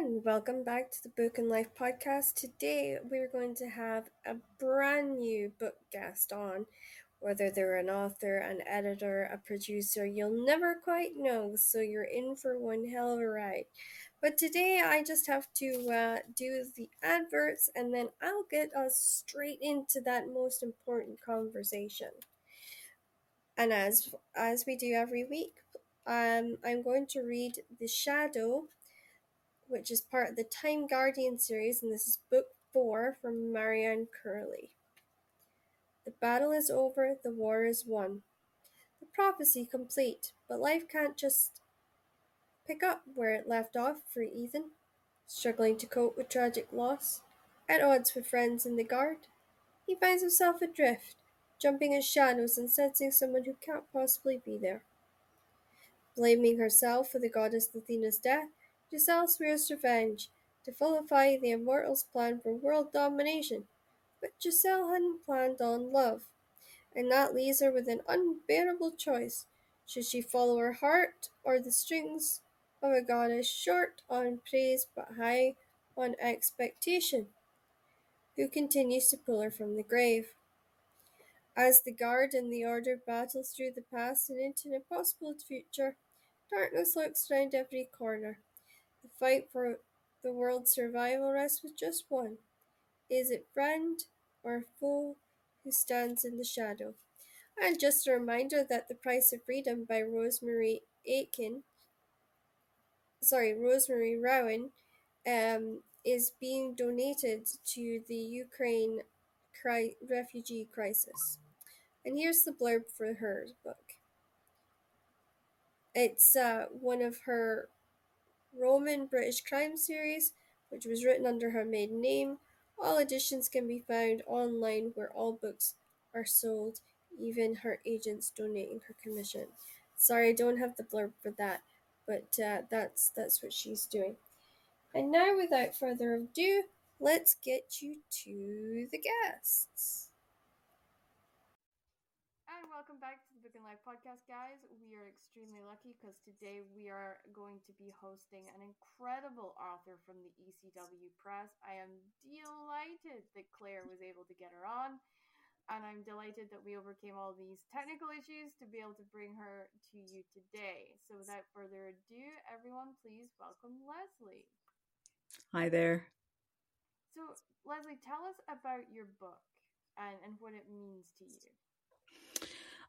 and welcome back to the Book and Life podcast. Today we're going to have a brand new book guest on. Whether they're an author, an editor, a producer, you'll never quite know, so you're in for one hell of a ride. But today I just have to uh, do the adverts and then I'll get us straight into that most important conversation. And as as we do every week, um, I'm going to read The Shadow which is part of the Time Guardian series, and this is book four from Marianne Curley. The battle is over, the war is won. The prophecy complete, but life can't just pick up where it left off for Ethan, struggling to cope with tragic loss. At odds with friends in the guard, he finds himself adrift, jumping in shadows and sensing someone who can't possibly be there. Blaming herself for the goddess Athena's death, Giselle swears revenge, to vilify the Immortals' plan for world domination. But Giselle hadn't planned on love, and that leaves her with an unbearable choice. Should she follow her heart or the strings of a goddess short on praise but high on expectation, who continues to pull her from the grave? As the guard and the order battle through the past and into an impossible future, darkness lurks round every corner. Fight for the world's survival rests with just one. Is it friend or foe who stands in the shadow? And just a reminder that The Price of Freedom by Rosemary Aitken, sorry, Rosemary Rowan, um, is being donated to the Ukraine cri- refugee crisis. And here's the blurb for her book. It's uh, one of her Roman British crime series, which was written under her maiden name. All editions can be found online where all books are sold, even her agents donating her commission. Sorry, I don't have the blurb for that, but uh, that's that's what she's doing. And now, without further ado, let's get you to the guests. And welcome back and Life podcast, guys. We are extremely lucky because today we are going to be hosting an incredible author from the ECW Press. I am delighted that Claire was able to get her on, and I'm delighted that we overcame all these technical issues to be able to bring her to you today. So, without further ado, everyone, please welcome Lesley. Hi there. So, Lesley, tell us about your book and, and what it means to you.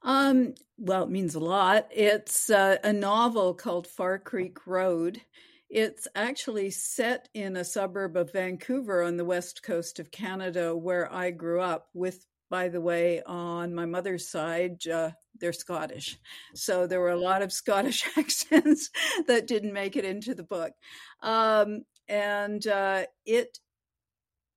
Um, well, it means a lot. It's uh, a novel called Far Creek Road. It's actually set in a suburb of Vancouver on the west coast of Canada, where I grew up. With, by the way, on my mother's side, uh, they're Scottish. So there were a lot of Scottish accents that didn't make it into the book. Um, and uh, it,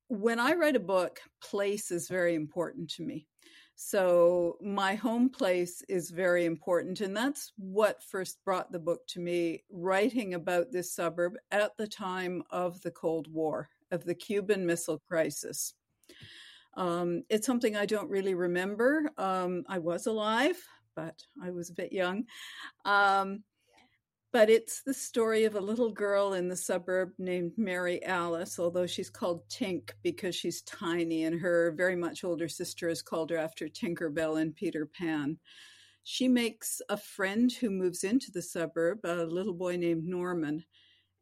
when I write a book, place is very important to me. So my home place is very important. And that's what first brought the book to me, writing about this suburb at the time of the Cold War, of the Cuban Missile Crisis. Um, it's something I don't really remember. Um, I was alive, but I was a bit young. Um, but it's the story of a little girl in the suburb named Mary Alice, although she's called Tink because she's tiny, and her very much older sister has called her after Tinkerbell and Peter Pan. She makes a friend who moves into the suburb, a little boy named Norman,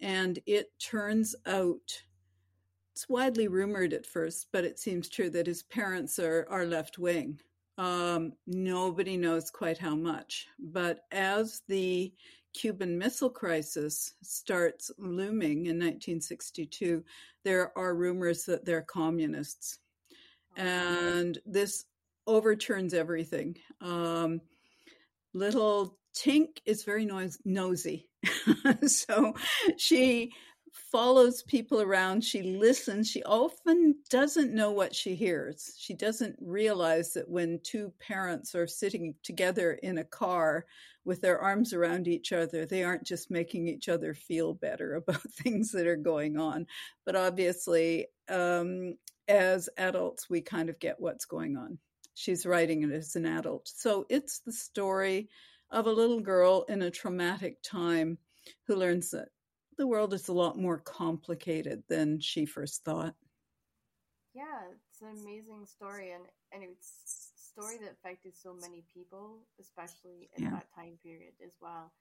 and it turns out it's widely rumored at first, but it seems true that his parents are, are left wing. Um, nobody knows quite how much. But as the Cuban Missile Crisis starts looming in 1962, there are rumors that they're communists. And this overturns everything. Um, little Tink is very noise- nosy. so she follows people around. She listens. She often doesn't know what she hears. She doesn't realize that when two parents are sitting together in a car with their arms around each other, they aren't just making each other feel better about things that are going on. But obviously, um, as adults, we kind of get what's going on. She's writing it as an adult. So it's the story of a little girl in a traumatic time who learns that the world is a lot more complicated than she first thought. Yeah, it's an amazing story, and and it's story that affected so many people, especially in yeah. that time period as well.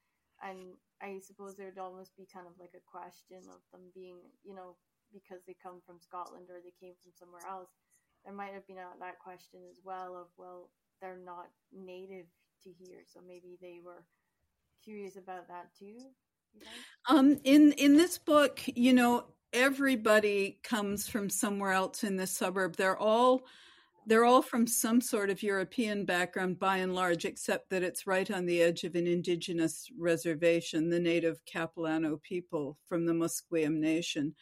And I suppose there would almost be kind of like a question of them being, you know, because they come from Scotland or they came from somewhere else. There might have been that question as well of, well, they're not native to here, so maybe they were curious about that too. Um, in in this book, you know, everybody comes from somewhere else in the suburb. They're all they're all from some sort of European background by and large, except that it's right on the edge of an indigenous reservation, the native Capilano people from the Musqueam Nation.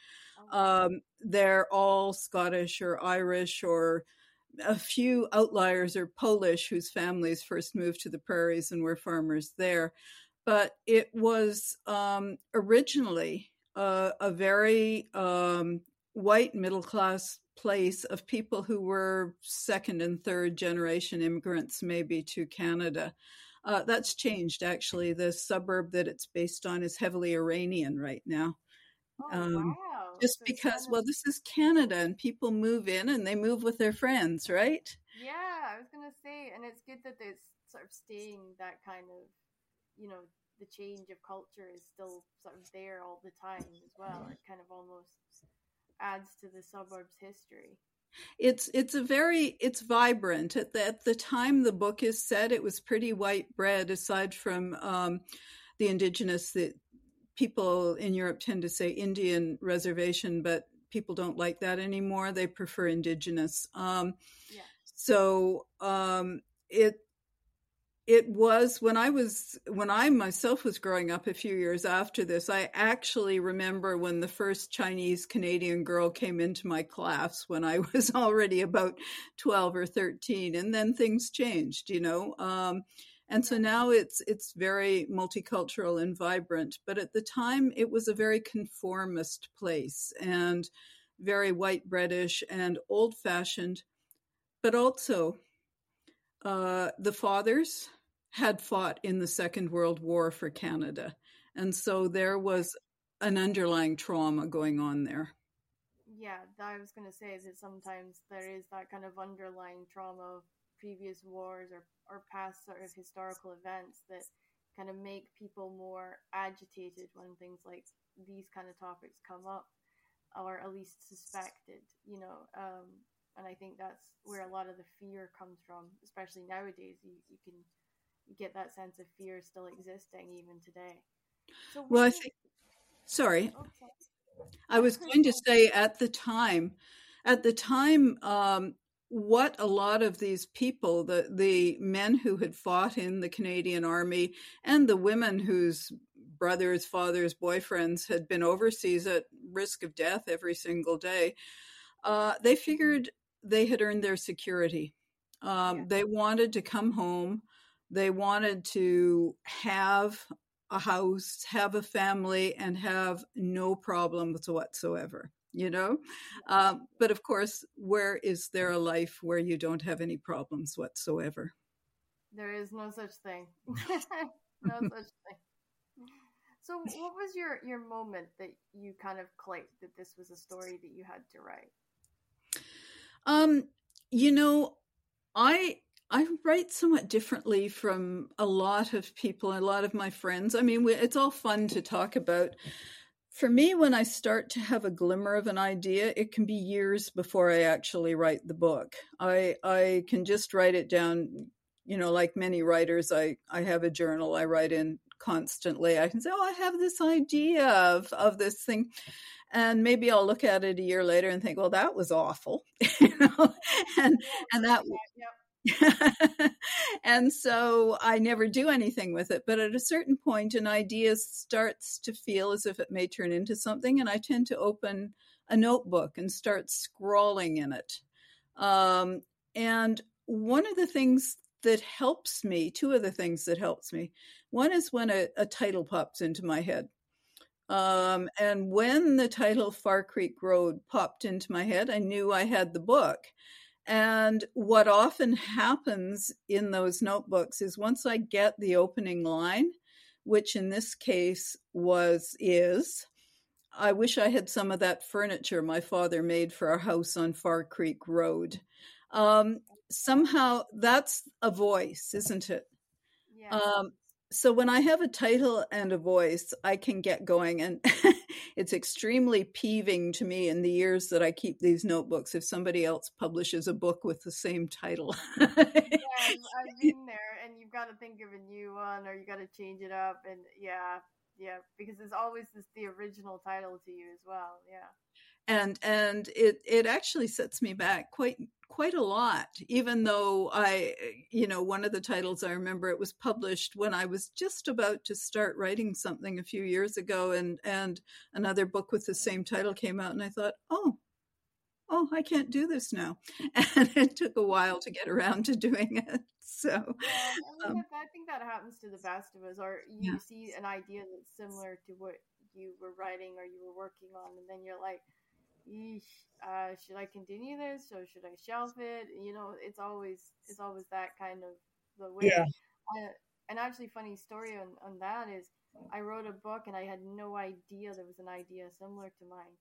Oh. Um, they're all Scottish or Irish or a few outliers are Polish whose families first moved to the prairies and were farmers there. But it was um, originally uh, a very um, white middle class place of people who were second and third generation immigrants, maybe to Canada. Uh, that's changed actually. The suburb that it's based on is heavily Iranian right now. Oh, um, wow. Just so because, well, this is Canada and people move in and they move with their friends, right? Yeah, I was going to say, and it's good that there's sort of staying that kind of, you know, the change of culture is still sort of there all the time as well. It kind of almost adds to the suburb's history. It's it's a very it's vibrant. At the, at the time the book is set, it was pretty white bread. Aside from um, the indigenous, that people in Europe tend to say Indian reservation, but people don't like that anymore. They prefer indigenous. Um, yeah. So um, it it was when I was when I myself was growing up a few years after this. I actually remember when the first Chinese Canadian girl came into my class when I was already about twelve or thirteen, and then things changed, you know. Um, and so now it's it's very multicultural and vibrant. But at the time, it was a very conformist place and very white breadish and old fashioned, but also uh, the fathers had fought in the Second World War for Canada. And so there was an underlying trauma going on there. Yeah, I was going to say is that sometimes there is that kind of underlying trauma of previous wars or, or past sort of historical events that kind of make people more agitated when things like these kind of topics come up or at least suspected, you know. Um, and I think that's where a lot of the fear comes from, especially nowadays. You, you can get that sense of fear still existing even today. So well, I think. Sorry, okay. I was going to say at the time, at the time, um, what a lot of these people, the the men who had fought in the Canadian Army, and the women whose brothers, fathers, boyfriends had been overseas at risk of death every single day, uh, they figured they had earned their security. Um, yeah. They wanted to come home they wanted to have a house, have a family, and have no problems whatsoever, you know? Um, but of course, where is there a life where you don't have any problems whatsoever? There is no such thing. no such thing. So, what was your your moment that you kind of clicked that this was a story that you had to write? Um, you know, I I write somewhat differently from a lot of people, a lot of my friends. I mean, it's all fun to talk about. For me, when I start to have a glimmer of an idea, it can be years before I actually write the book. I I can just write it down, you know, like many writers. I I have a journal I write in constantly. I can say, "Oh, I have this idea of of this thing." and maybe I'll look at it a year later and think, well, that was awful, you know, and and that and so I never do anything with it. But at a certain point, an idea starts to feel as if it may turn into something, and I tend to open a notebook and start scrawling in it. Um, and one of the things that helps me, two of the things that helps me, one is when a, a title pops into my head. Um, and when the title Far Creek Road popped into my head, I knew I had the book. And what often happens in those notebooks is once I get the opening line, which in this case was is, I wish I had some of that furniture my father made for our house on Far Creek Road. Um, somehow that's a voice, isn't it? Yeah. Um, so when I have a title and a voice, I can get going. And it's extremely peeving to me in the years that I keep these notebooks if somebody else publishes a book with the same title. yeah, I've, been there, and you've got to think of a new one, or you got to change it up, and yeah, yeah, because there's always this the original title to you as well. Yeah and and it it actually sets me back quite quite a lot even though i you know one of the titles i remember it was published when i was just about to start writing something a few years ago and and another book with the same title came out and i thought oh oh i can't do this now and it took a while to get around to doing it so yeah, I, mean, um, I think that happens to the best of us or you yeah. see an idea that's similar to what you were writing or you were working on and then you're like uh, should I continue this or should I shelf it? You know, it's always it's always that kind of the way. Yeah. Uh, an actually funny story on, on that is I wrote a book and I had no idea there was an idea similar to mine.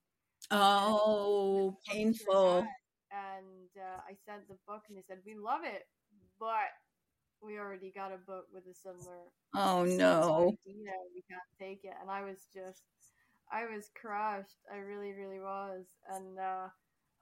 Oh, and painful. And uh, I sent the book and they said, We love it, but we already got a book with a similar. Oh, no. Idea. We can't take it. And I was just I was crushed. I really, really was. And uh,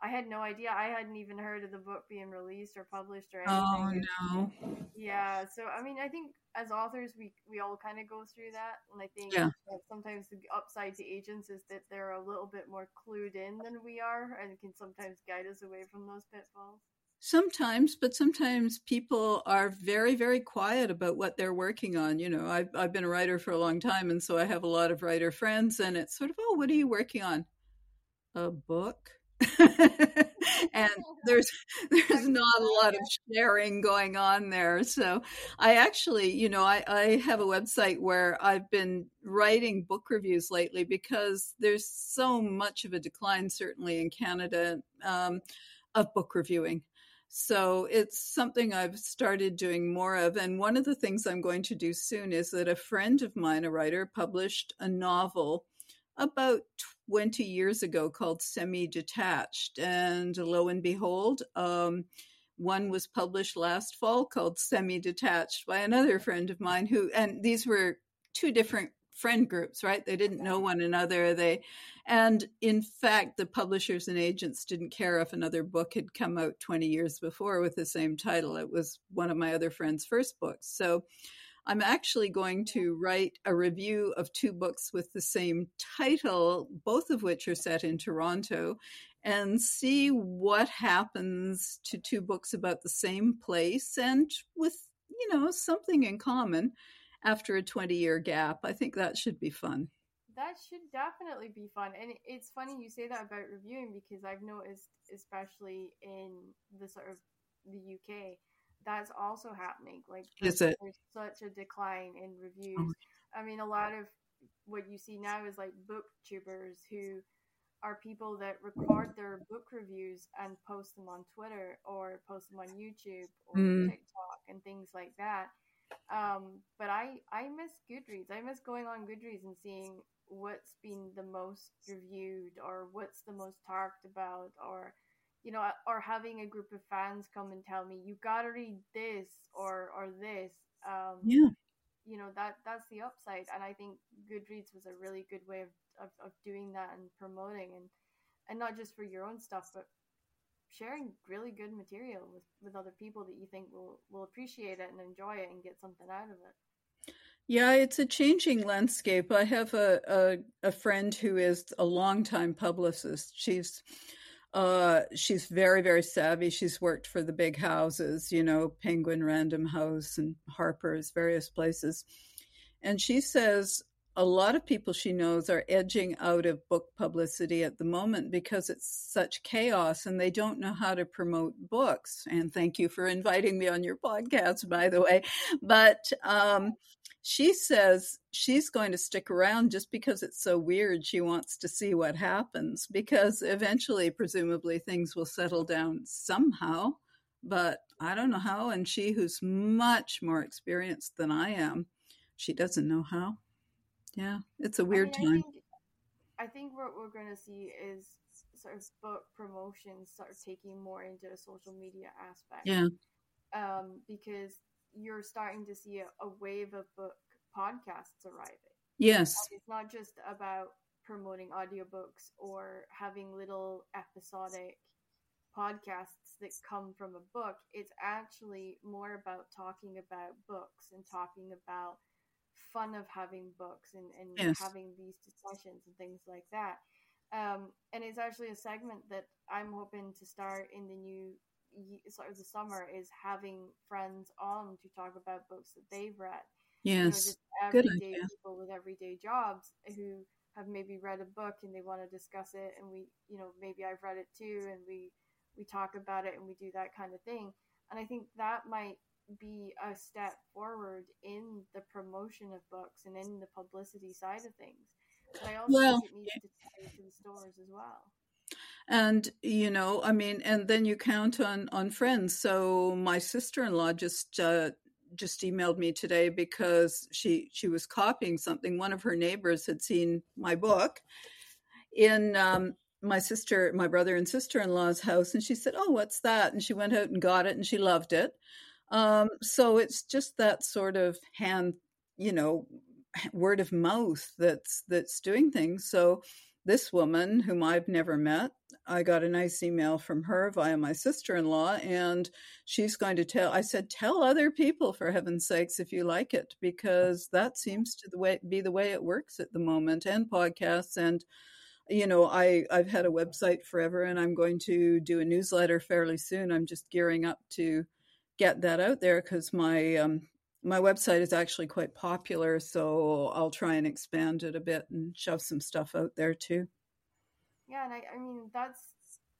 I had no idea. I hadn't even heard of the book being released or published or anything. Oh no. Yeah. So I mean, I think as authors, we we all kind of go through that, and I think yeah. sometimes the upside to agents is that they're a little bit more clued in than we are, and can sometimes guide us away from those pitfalls. Sometimes, but sometimes people are very, very quiet about what they're working on. You know, I've, I've been a writer for a long time, and so I have a lot of writer friends, and it's sort of, oh, what are you working on? A book. and there's there's not a lot of sharing going on there so i actually you know I, I have a website where i've been writing book reviews lately because there's so much of a decline certainly in canada um, of book reviewing so it's something I've started doing more of. And one of the things I'm going to do soon is that a friend of mine, a writer, published a novel about 20 years ago called Semi Detached. And lo and behold, um, one was published last fall called Semi Detached by another friend of mine who, and these were two different friend groups, right? They didn't know one another. They, and in fact, the publishers and agents didn't care if another book had come out 20 years before with the same title. It was one of my other friend's first books. So I'm actually going to write a review of two books with the same title, both of which are set in Toronto, and see what happens to two books about the same place and with, you know, something in common after a 20 year gap. I think that should be fun. That should definitely be fun. And it's funny you say that about reviewing because I've noticed, especially in the sort of the UK, that's also happening. Like, is it? There's such a decline in reviews. Oh. I mean, a lot of what you see now is like booktubers who are people that record their book reviews and post them on Twitter or post them on YouTube or mm. TikTok and things like that. Um, but I I miss Goodreads. I miss going on Goodreads and seeing what's been the most reviewed or what's the most talked about or you know or having a group of fans come and tell me you gotta read this or or this. Um yeah. you know that that's the upside. And i think goodreads was a really good way of, of, of doing that and promoting and and not just for your own stuff but sharing really good material with, with other people that you think will, will appreciate it and enjoy it and get something out of it. Yeah, it's a changing landscape. I have a, a, a friend who is a longtime publicist. She's uh, she's very, very savvy. She's worked for the big houses, you know, Penguin Random House and Harper's, various places. And she says a lot of people she knows are edging out of book publicity at the moment because it's such chaos and they don't know how to promote books. And thank you for inviting me on your podcast, by the way. But um, she says she's going to stick around just because it's so weird. She wants to see what happens because eventually, presumably, things will settle down somehow. But I don't know how. And she, who's much more experienced than I am, she doesn't know how. Yeah, it's a weird I mean, time. I think, I think what we're going to see is sort of book promotions sort of taking more into a social media aspect. Yeah. Um, because you're starting to see a, a wave of book podcasts arriving. Yes. And it's not just about promoting audiobooks or having little episodic podcasts that come from a book. It's actually more about talking about books and talking about fun of having books and, and Yes. having these discussions and things like that. Um, and it's actually a segment that I'm hoping to start in the new sort of the summer is having friends on to talk about books that they've read. You know, Yes. just Good everyday idea. people with everyday jobs who have maybe read a book and they want to discuss it and we you know maybe I've read it too and we we talk about it and we do that kind of thing. And I think that might be a step forward in the promotion of books and in the publicity side of things. But I also Well, think it needs to tie into the stores as well. and you know i mean and then you count on on friends. So my sister-in-law just uh just emailed me today because she she was copying something. One of her neighbors had seen my book in um my sister my brother and sister-in-law's house. And she said oh what's that? And she went out and got it and she loved it um so it's just that sort of hand you know word of mouth that's that's doing things so this woman whom I've never met, I got a nice email from her via my sister in law, and she's going to tell. I said, Tell other people, for heaven's sakes, if you like it, because that seems to the way, be the way it works at the moment, and podcasts. And, you know, I, I've had a website forever, and I'm going to do a newsletter fairly soon. I'm just gearing up to get that out there because my um, my website is actually quite popular, so I'll try and expand it a bit and shove some stuff out there too. Yeah, and I, I mean that's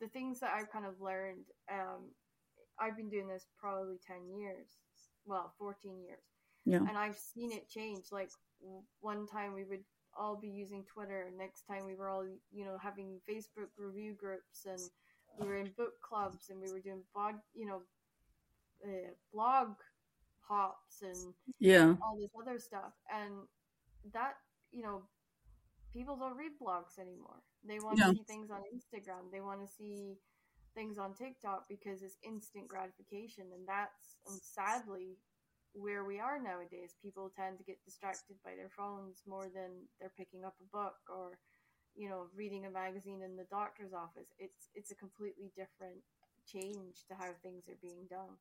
the things that I've kind of learned. Um, I've been doing this probably ten years, well, fourteen years, Yeah. and I've seen it change. Like one time we would all be using Twitter, next time we were all you know having Facebook review groups, and we were in book clubs, and we were doing blog, you know, uh, blog hops and Yeah. all this other stuff. And that you know people don't read blogs anymore. They want Yeah. to see things on instagram. They want to see things on tiktok because it's instant gratification. And that's and sadly where we are nowadays. People tend to get distracted by their phones more than they're picking up a book or you know reading a magazine in the doctor's office. It's it's a completely different change to how things are being done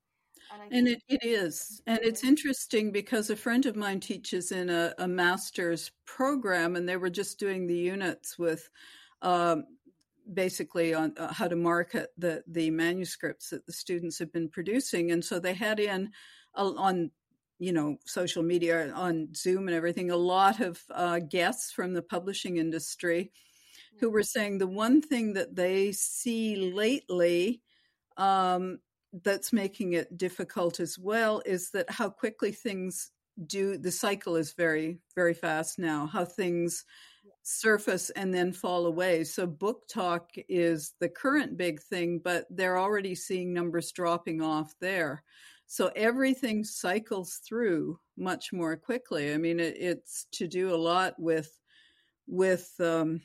and, And it, it is. And it's interesting because a friend of mine teaches in a, a master's program, and they were just doing the units with um, basically on uh, how to market the, the manuscripts that the students have been producing. And so they had in a, on you know social media on zoom and everything a lot of uh, guests from the publishing industry who were saying the one thing that they see lately um, that's making it difficult as well is that how quickly things do the cycle is very very fast now how things surface and then fall away. So BookTok is the current big thing but they're already seeing numbers dropping off there. So everything cycles through much more quickly. I mean it, it's to do a lot with with um,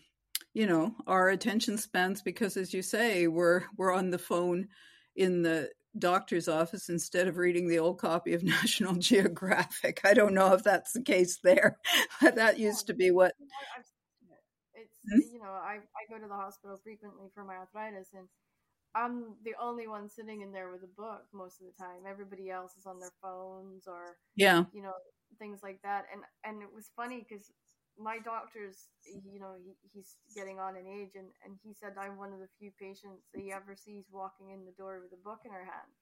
you know our attention spans because as you say we're we're on the phone in the doctor's office instead of reading the old copy of National Geographic. I don't know if that's the case there. that used to be what I- I've seen it. It's Hmm? you know I I go to the hospital frequently for my arthritis and I'm the only one sitting in there with a book most of the time. Everybody else is on their phones or yeah, you know things like that. And and it was funny because my doctor's you know he, he's getting on in age and and he said I'm one of the few patients that he ever sees walking in the door with a book in her hand.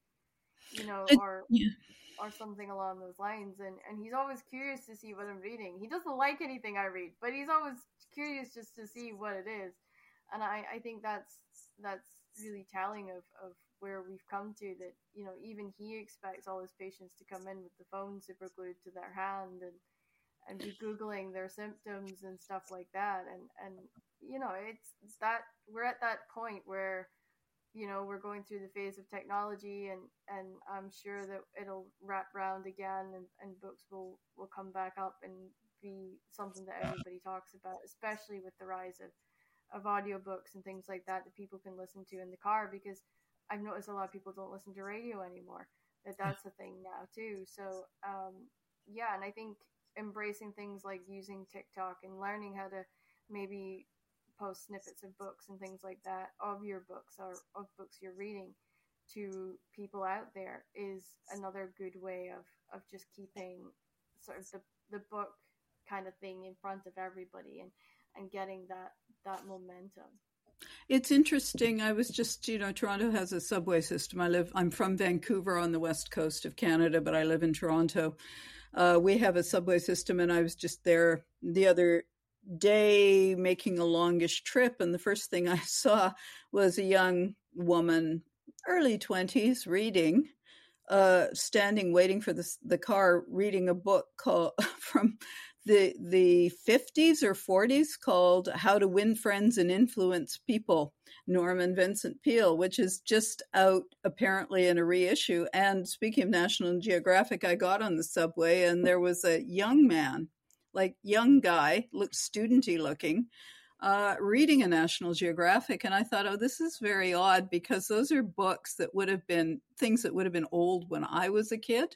You know, or yeah. or something along those lines and and he's always curious to see what i'm reading he doesn't like anything i read but he's always curious just to see what it is and i i think that's that's really telling of of where we've come to that you know even he expects all his patients to come in with the phone super glued to their hand and and be googling their symptoms and stuff like that and and you know it's that we're at that point where you know we're going through the phase of technology and and i'm sure that it'll wrap round again and, and books will will come back up and be something that everybody talks about, especially with the rise of of audiobooks and things like that that people can listen to in the car because I've noticed a lot of people don't listen to radio anymore. That that's a thing now too. So um, yeah, and I think embracing things like using TikTok and learning how to maybe post snippets of books and things like that of your books or of books you're reading to people out there is another good way of, of just keeping sort of the, the book kind of thing in front of everybody and, and getting that, that momentum. It's interesting. I was just, you know, Toronto has a subway system. I live, I'm from Vancouver on the west coast of Canada, but I live in Toronto. Uh, we have a subway system, and I was just there the other day making a longish trip. And the first thing I saw was a young woman, early 20s, reading. Uh, standing waiting for the the car, reading a book called from the the 50s or 40s called How to Win Friends and Influence People, Norman Vincent Peale, which is just out apparently in a reissue. And speaking of National Geographic, I got on the subway and there was a young man, like young guy, looked studenty looking, uh, reading a National Geographic, and I thought, oh, this is very odd because those are books that would have been things that would have been old when I was a kid,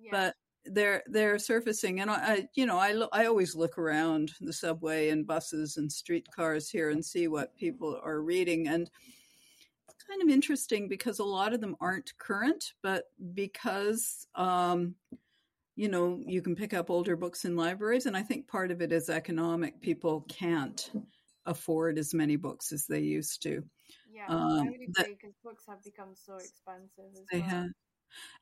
yeah. but they're they're surfacing and I, you know I lo- I always look around the subway and buses and streetcars here and see what people are reading and it's kind of interesting because a lot of them aren't current but because um, you know you can pick up older books in libraries and I think part of it is economic people can't afford as many books as they used to yeah um, I would agree because books have become so expensive as they well. have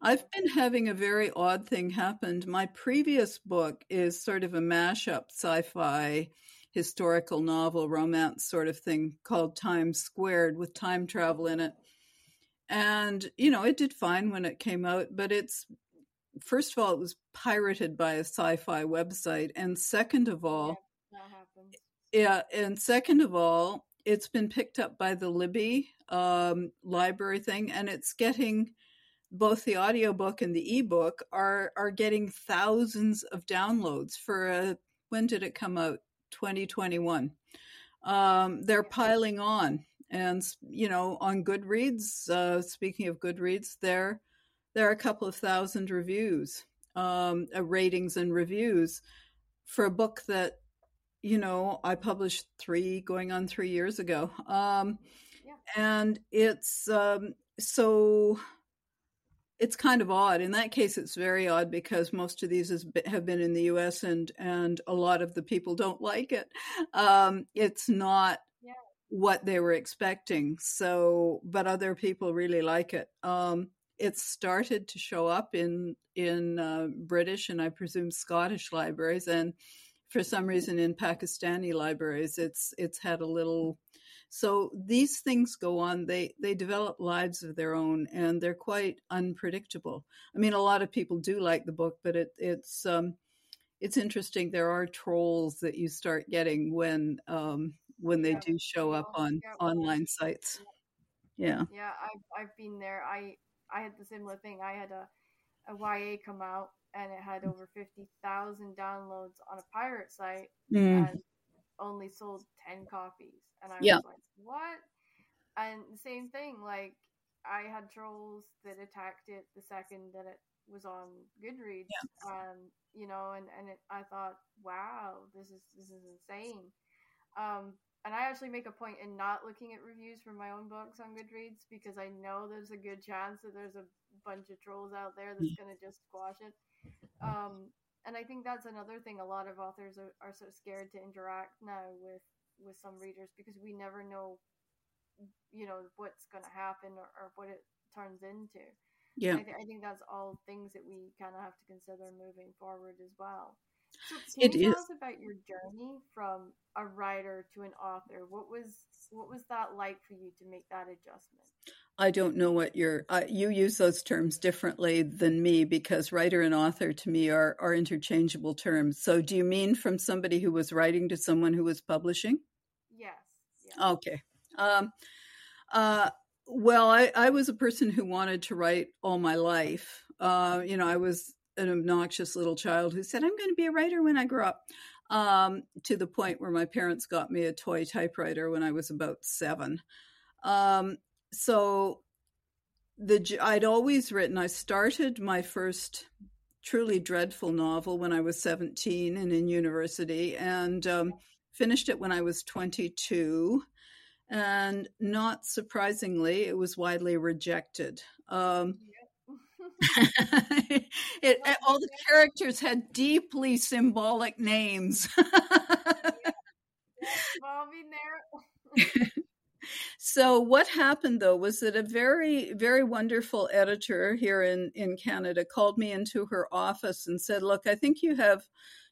I've been having a very odd thing happen. My previous book is sort of a mashup sci fi historical novel romance sort of thing called Time Squared with time travel in it. And, you know, it did fine when it came out, but it's first of all, it was pirated by a sci fi website. And second of all, yeah, and second of all, it's been picked up by the Libby um, library thing, and it's getting both the audiobook and the ebook are are getting thousands of downloads for a when did it come out? 2021 um, they're piling on and you know on goodreads uh, speaking of goodreads there there are a couple of thousand reviews um, uh, ratings and reviews for a book that you know i published three going on three years ago um, yeah. and it's um, so it's kind of odd. In that case, it's very odd because most of these has, have been in the U.S. and and a lot of the people don't like it. Um, it's not yeah. what they were expecting. So, but other people really like it. Um, it's started to show up in in uh, British and I presume Scottish libraries, and for some reason in Pakistani libraries, it's it's had a little so these things go on. They they develop lives of their own, and they're quite unpredictable. I mean, a lot of people do like the book, but it, it's um, it's interesting. There are trolls that you start getting when um, when they do show up on online sites. Yeah. Yeah, I've I've been there. I I had the similar thing. I had a a YA come out and it had over 50,000 downloads on a pirate site mm. and only sold 10 copies. And I was like, what? And the same thing, like I had trolls that attacked it the second that it was on Goodreads. Um, you know, and, and it, I thought, wow, this is this is insane. Um, and I actually make a point in not looking at reviews for my own books on Goodreads because I know there's a good chance that there's a bunch of trolls out there that's going to just squash it. Um, and I think that's another thing. A lot of authors are, are so scared to interact now with with some readers because we never know you know what's going to happen or, or, what it turns into. Yeah. I, th- I, think that's all things that we kind of have to consider moving forward as well. So can it you tell is. us about your journey from a writer to an author? What was what was that like for you to make that adjustment I don't know what you're. Uh, you use those terms differently than me because writer and author to me are are interchangeable terms. So, do you mean from somebody who was writing to someone who was publishing? Yes. Yeah. Okay. Um, uh, well, I, I was a person who wanted to write all my life. Uh, you know, I was an obnoxious little child who said, I'm going to be a writer when I grow up, um, to the point where my parents got me a toy typewriter when I was about seven. Um, so the I'd always written. I started my first truly dreadful novel when I was 17 and in university, and um, finished it when I was 22. And not surprisingly, it was widely rejected. Um, it, it, all the characters had deeply symbolic names. so what happened though was that a very very wonderful editor here in in Canada called me into her office and said, "Look, I think you have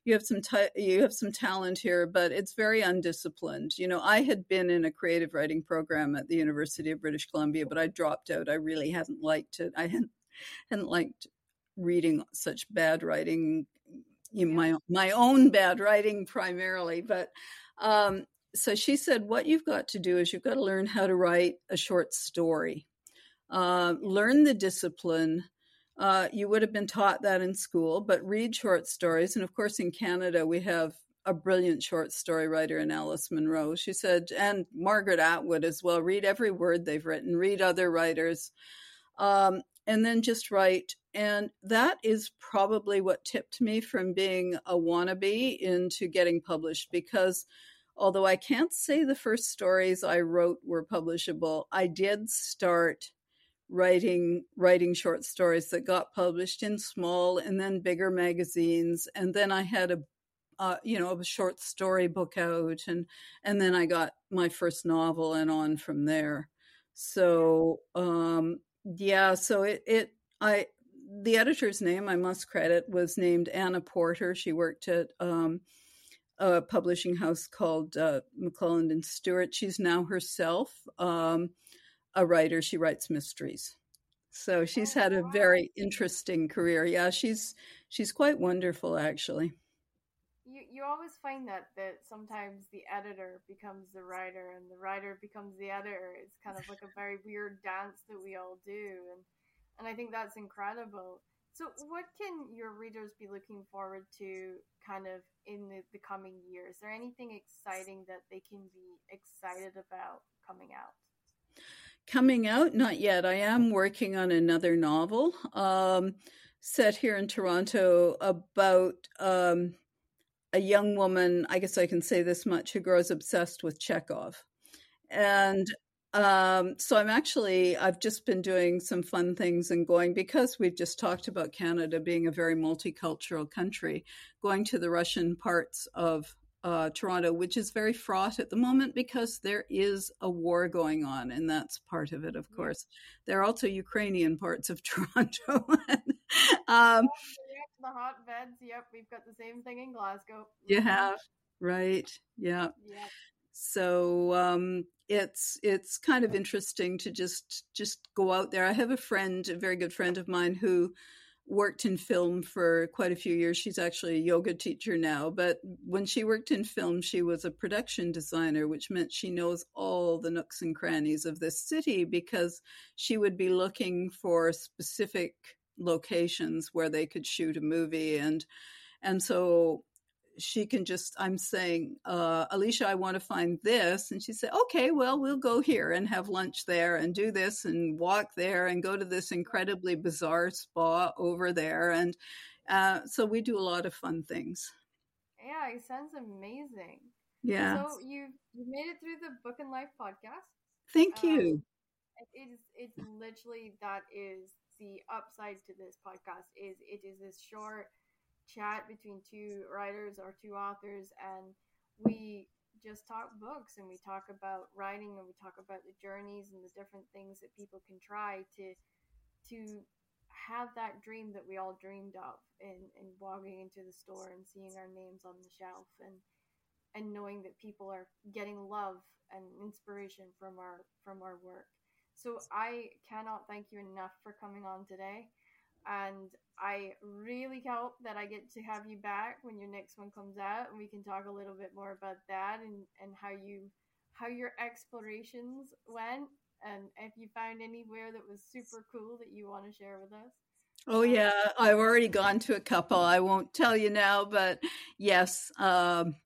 you have some t- you have some talent here, but it's very undisciplined. You know, I had been in a creative writing program at the University of British Columbia, but I dropped out. I really hadn't liked it. I hadn't hadn't liked reading such bad writing, you know, my my own bad writing primarily. But um, so she said, what you've got to do is you've got to learn how to write a short story, uh, learn the discipline uh, you would have been taught that in school, but read short stories. And of course, in Canada, we have a brilliant short story writer in Alice Munro. She said, and Margaret Atwood as well, read every word they've written, read other writers, um, and then just write. And that is probably what tipped me from being a wannabe into getting published because although I can't say the first stories I wrote were publishable, I did start writing writing short stories that got published in small and then bigger magazines and then i had a uh, you know a short story book out and and then i got my first novel and on from there. So um yeah so it it i the editor's name i must credit was named anna porter. She worked at um a publishing house called uh, mcclelland and stewart she's now herself um a writer. She writes mysteries. So she's oh, had a very interesting career. Yeah, she's she's quite wonderful actually. You you always find that that sometimes the editor becomes the writer and the writer becomes the editor. It's kind of like a very weird dance that we all do and and I think that's incredible. So what can your readers be looking forward to kind of in the, the coming year? Is there anything exciting that they can be excited about coming out? Coming out, not yet. I am working on another novel um, set here in Toronto about um, a young woman, I guess I can say this much, who grows obsessed with Chekhov. And um, so I'm actually, I've just been doing some fun things and going because we've just talked about Canada being a very multicultural country, going to the Russian parts of uh, Toronto, which is very fraught at the moment because there is a war going on, and that's part of it, of course. There are also Ukrainian parts of Toronto. um, the hotbeds. Yep, we've got the same thing in Glasgow. You have, right? Yeah. Yeah. So um, it's it's kind of interesting to just just go out there. I have a friend, a very good friend of mine, who worked in film for quite a few years. She's actually a yoga teacher now, but when she worked in film, she was a production designer, which meant she knows all the nooks and crannies of this city because she would be looking for specific locations where they could shoot a movie and and so she can just i'm saying uh, alicia i want to find this and she said okay well we'll go here and have lunch there and do this and walk there and go to this incredibly bizarre spa over there and uh, so we do a lot of fun things. Yeah it sounds amazing. Yeah. So you you made it through the book and life podcast. Thank you. um, it is it's literally that is the upside to this podcast is it is this short chat between two writers or two authors and we just talk books and we talk about writing and we talk about the journeys and the different things that people can try to to have that dream that we all dreamed of and and walking into the store and seeing our names on the shelf and and knowing that people are getting love and inspiration from our from our work. So i cannot thank you enough for coming on today and I really hope that I get to have you back when your next one comes out, and we can talk a little bit more about that and and how you how your explorations went, and if you found anywhere that was super cool that you want to share with us. Oh yeah, I've already gone to a couple. I won't tell you now, but yes, um,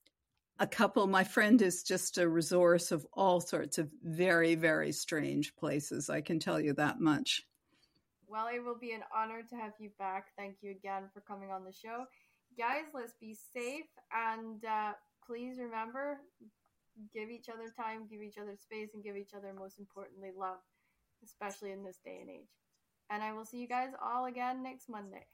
a couple. My friend is just a resource of all sorts of very, very strange places. I can tell you that much. Well, it will be an honor to have you back. Thank you again for coming on the show. Guys, let's be safe and uh, please remember give each other time, give each other space, and give each other, most importantly, love, especially in this day and age. And I will see you guys all again next Monday.